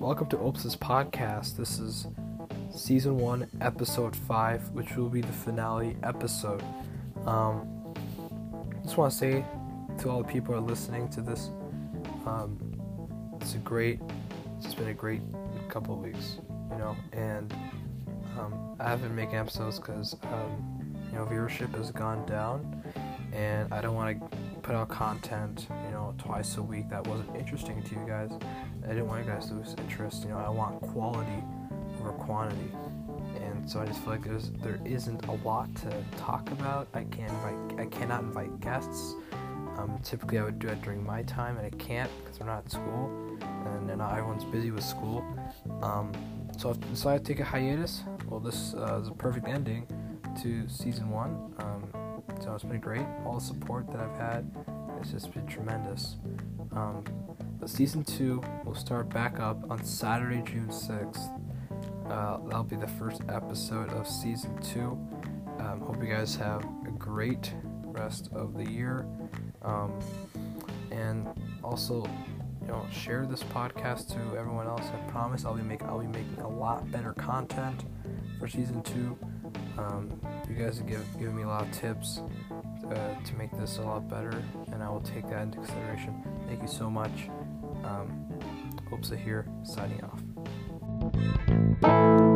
welcome to Ops's podcast. This is season one, episode five, which will be the finale episode. Um, just want to say to all the people who are listening to this, um, it's a great, it's been a great couple of weeks, you know, and um, I haven't been making episodes because um, you know viewership has gone down, I don't want to put out content, you know, twice a week that wasn't interesting to you guys. I didn't want you guys to lose interest. You know, I want quality over quantity, and so I just feel like there's there isn't a lot to talk about. I can't invite, I cannot invite guests. Um, typically, I would do it during my time, and I can't because we're not at school, and everyone's busy with school. Um, so I've decided to take a hiatus. Well, this uh, is a perfect ending to season one. Um, so it's been great. All the support that I've had, has just been tremendous. Um, but season two will start back up on Saturday, June 6th. Uh, that'll be the first episode of season two. Um, hope you guys have a great rest of the year. Um, and also, you know, share this podcast to everyone else. I promise I'll be making I'll be making a lot better content for season two. Um, you guys have give, given me a lot of tips uh, to make this a lot better, and I will take that into consideration. Thank you so much. Um, Hopes here, signing off.